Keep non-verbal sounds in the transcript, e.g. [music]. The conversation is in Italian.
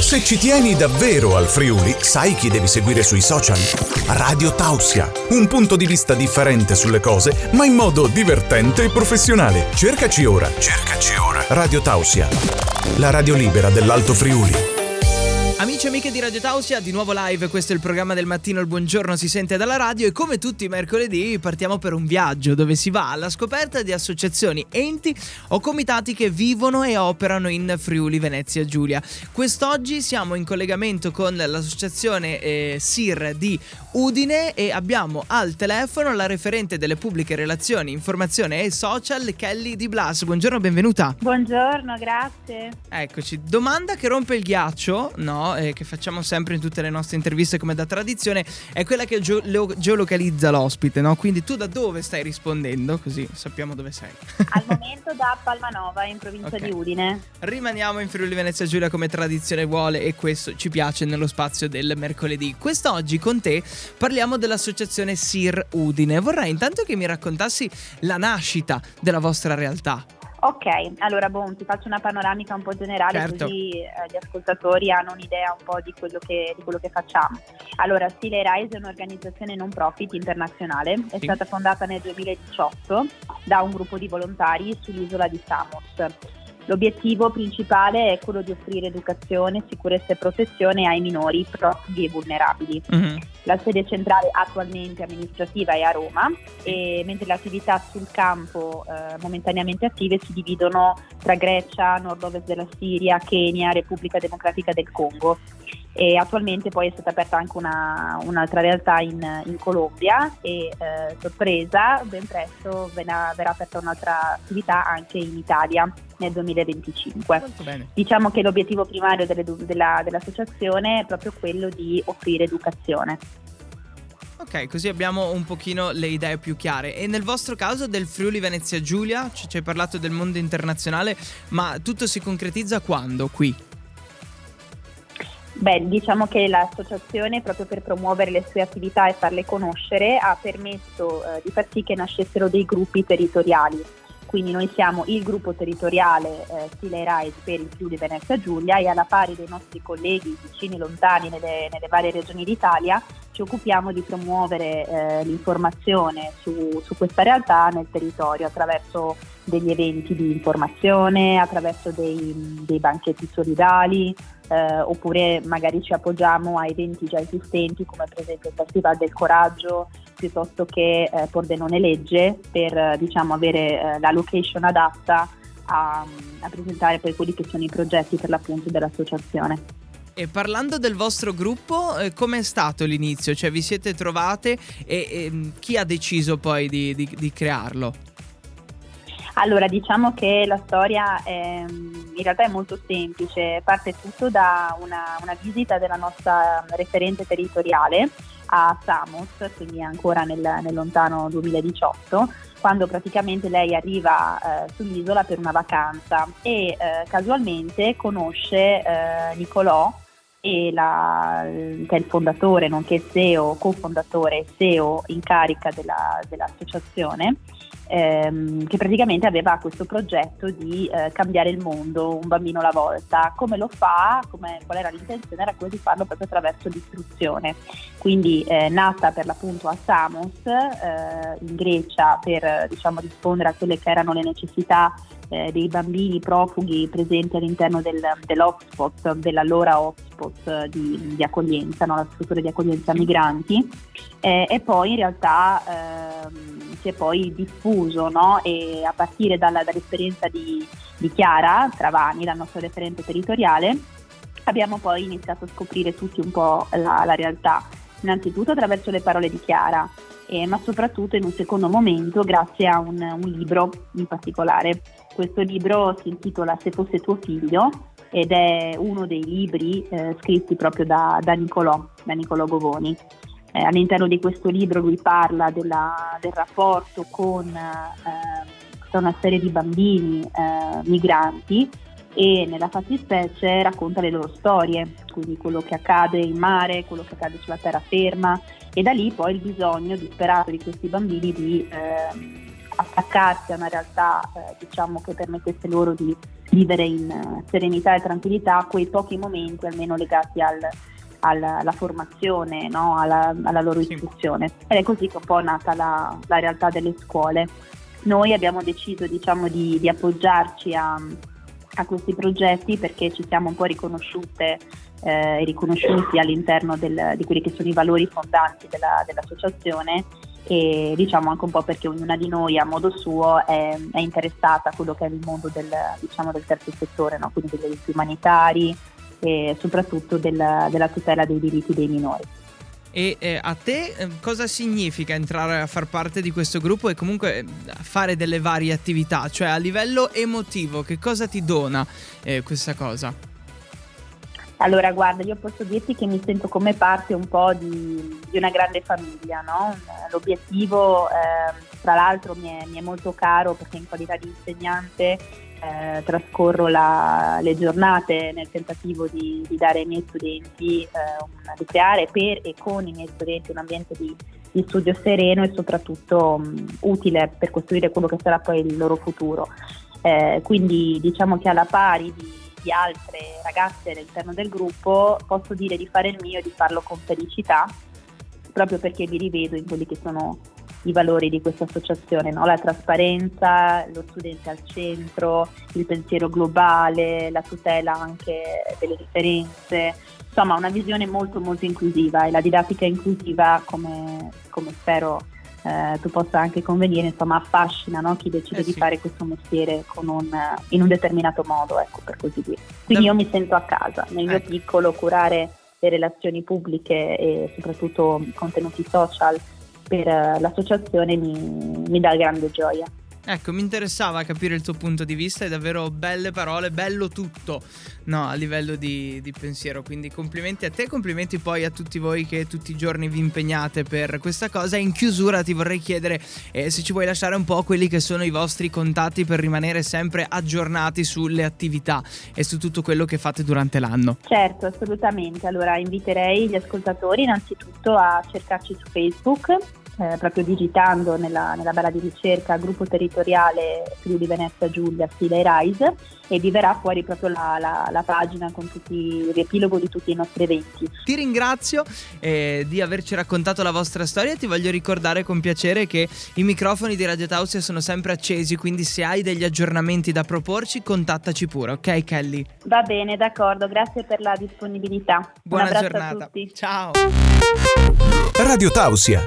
Se ci tieni davvero al Friuli, sai chi devi seguire sui social? Radio Tausia, un punto di vista differente sulle cose, ma in modo divertente e professionale. Cercaci ora. Cercaci ora. Radio Tausia, la radio libera dell'Alto Friuli. Amici e amiche di Radio Tausia, di nuovo live, questo è il programma del mattino, il buongiorno si sente dalla radio e come tutti i mercoledì partiamo per un viaggio dove si va alla scoperta di associazioni, enti o comitati che vivono e operano in Friuli Venezia Giulia. Quest'oggi siamo in collegamento con l'associazione eh, SIR di Udine e abbiamo al telefono la referente delle pubbliche relazioni, informazione e social Kelly Di Blas. Buongiorno, benvenuta. Buongiorno, grazie. Eccoci, domanda che rompe il ghiaccio, no? Eh, che facciamo sempre in tutte le nostre interviste come da tradizione è quella che geo- geolocalizza l'ospite, no? Quindi tu da dove stai rispondendo? Così sappiamo dove sei. Al [laughs] momento da Palmanova, in provincia okay. di Udine. Rimaniamo in Friuli Venezia Giulia come tradizione vuole e questo ci piace nello spazio del mercoledì. Quest'oggi con te parliamo dell'associazione SIR Udine. Vorrei intanto che mi raccontassi la nascita della vostra realtà. Ok, allora bon, ti faccio una panoramica un po' generale certo. così eh, gli ascoltatori hanno un'idea un po' di quello che, di quello che facciamo. Allora, Stile Rise è un'organizzazione non profit internazionale, è sì. stata fondata nel 2018 da un gruppo di volontari sull'isola di Samos. L'obiettivo principale è quello di offrire educazione, sicurezza e protezione ai minori profughi e vulnerabili. Mm-hmm. La sede centrale attualmente amministrativa è a Roma, mentre le attività sul campo eh, momentaneamente attive si dividono tra Grecia, nord-ovest della Siria, Kenya, Repubblica Democratica del Congo e attualmente poi è stata aperta anche una, un'altra realtà in, in Colombia e eh, sorpresa ben presto verrà, verrà, aperta un'altra attività anche in Italia nel 2025. Diciamo che l'obiettivo primario delle, della, dell'associazione è proprio quello di offrire educazione. Ok, così abbiamo un pochino le idee più chiare. E nel vostro caso del Friuli Venezia Giulia, ci hai parlato del mondo internazionale, ma tutto si concretizza quando qui? Beh, diciamo che l'associazione, proprio per promuovere le sue attività e farle conoscere, ha permesso eh, di far sì che nascessero dei gruppi territoriali. Quindi noi siamo il gruppo territoriale eh, Stile Rise per il Friuli Venezia Giulia e alla pari dei nostri colleghi vicini e lontani nelle, nelle, varie regioni d'Italia ci occupiamo di promuovere eh, l'informazione su, su questa realtà nel territorio attraverso degli eventi di informazione, attraverso dei, dei banchetti solidali, eh, oppure magari ci appoggiamo a eventi già esistenti come per esempio il Festival del Coraggio piuttosto che eh, Pordenone Legge per diciamo, avere eh, la location adatta a, a presentare poi quelli che sono i progetti per l'appunto dell'associazione. E parlando del vostro gruppo, eh, com'è stato l'inizio? Cioè vi siete trovate e, e chi ha deciso poi di, di, di crearlo? Allora, diciamo che la storia è, in realtà è molto semplice, parte tutto da una, una visita della nostra referente territoriale a Samos, quindi ancora nel, nel lontano 2018, quando praticamente lei arriva eh, sull'isola per una vacanza e eh, casualmente conosce eh, Nicolò, la, che è il fondatore, nonché CEO, cofondatore e CEO in carica della, dell'associazione ehm, che praticamente aveva questo progetto di eh, cambiare il mondo un bambino alla volta. Come lo fa? Come, qual era l'intenzione? Era quella di farlo proprio attraverso l'istruzione. Quindi eh, nata per l'appunto a Samos eh, in Grecia per diciamo, rispondere a quelle che erano le necessità eh, dei bambini profughi presenti all'interno del, dell'hotspot, dell'allora hotspot di, di accoglienza, no? la struttura di accoglienza migranti, eh, e poi in realtà ehm, si è poi diffuso no? e a partire dalla, dall'esperienza di, di Chiara Travani, la nostra referente territoriale, abbiamo poi iniziato a scoprire tutti un po' la, la realtà, innanzitutto attraverso le parole di Chiara, eh, ma soprattutto in un secondo momento grazie a un, un, libro in particolare. Questo libro si intitola Se fosse tuo figlio ed è uno dei libri eh, scritti proprio da, da, Nicolò, da Nicolò Govoni. Eh, all'interno di questo libro lui parla della, del rapporto con eh, una serie di bambini eh, migranti e nella fattispecie racconta le loro storie, quindi quello che accade in mare, quello che accade sulla terraferma e da lì poi il bisogno disperato di questi bambini di ehm, attaccarsi a una realtà eh, diciamo, che permettesse loro di vivere in uh, serenità e tranquillità quei pochi momenti almeno legati al, alla, alla formazione, no? alla, alla, loro istruzione. Ed è così che un po' è nata la, la realtà delle scuole. Noi abbiamo deciso diciamo, di, di, appoggiarci a, a, questi progetti perché ci siamo un po' riconosciute eh, riconosciuti all'interno del, di quelli che sono i valori fondanti della, dell'associazione e diciamo anche un po' perché ognuna di noi a modo suo è, è interessata a quello che è il mondo del, diciamo, del terzo settore, no? quindi degli aiuti umanitari e soprattutto del, della tutela dei diritti dei minori. E eh, a te eh, cosa significa entrare a far parte di questo gruppo e comunque eh, fare delle varie attività? Cioè a livello emotivo, che cosa ti dona eh, questa cosa? Allora, guarda, io posso dirti che mi sento come parte un po' di, di una grande famiglia, no? L'obiettivo, eh, tra l'altro, mi è, mi è, molto caro perché in qualità di insegnante eh, trascorro la, le giornate nel tentativo di, di, dare ai miei studenti, eh, un, di creare per e con i miei studenti un ambiente di, di studio sereno e soprattutto um, utile per costruire quello che sarà poi il loro futuro. Eh, quindi diciamo che alla pari di di altre ragazze all'interno del gruppo, posso dire di fare il mio e di farlo con felicità, proprio perché mi rivedo in quelli che sono i valori di questa associazione, no? la trasparenza, lo studente al centro, il pensiero globale, la tutela anche delle differenze, insomma una visione molto molto inclusiva e la didattica inclusiva come, come spero eh, tu possa anche convenire, insomma affascina no? chi decide eh sì. di fare questo mestiere un, in un determinato modo, ecco per così dire. Quindi io mi sento a casa, nel mio ecco. piccolo curare le relazioni pubbliche e soprattutto contenuti social per uh, l'associazione mi, mi dà grande gioia. Ecco, mi interessava capire il tuo punto di vista, è davvero belle parole, bello tutto, no, a livello di, di, pensiero. Quindi complimenti a te, complimenti poi a tutti voi che tutti i giorni vi impegnate per questa cosa. In chiusura ti vorrei chiedere eh, se ci vuoi lasciare un po' quelli che sono i vostri contatti per rimanere sempre aggiornati sulle attività e su tutto quello che fate durante l'anno. Certo, assolutamente. Allora inviterei gli ascoltatori innanzitutto a cercarci su Facebook eh, proprio digitando nella, nella barra di ricerca gruppo territoriale Friuli Venezia Giulia stile Rise e vi verrà fuori proprio la, la, la, pagina con tutti, il riepilogo di tutti i nostri eventi. Ti ringrazio eh, di averci raccontato la vostra storia, ti voglio ricordare con piacere che i microfoni di Radio Tausia sono sempre accesi, quindi se hai degli aggiornamenti da proporci contattaci pure, ok Kelly? Va bene, d'accordo, grazie per la disponibilità. Buona giornata. a tutti. Ciao. Radio Tausia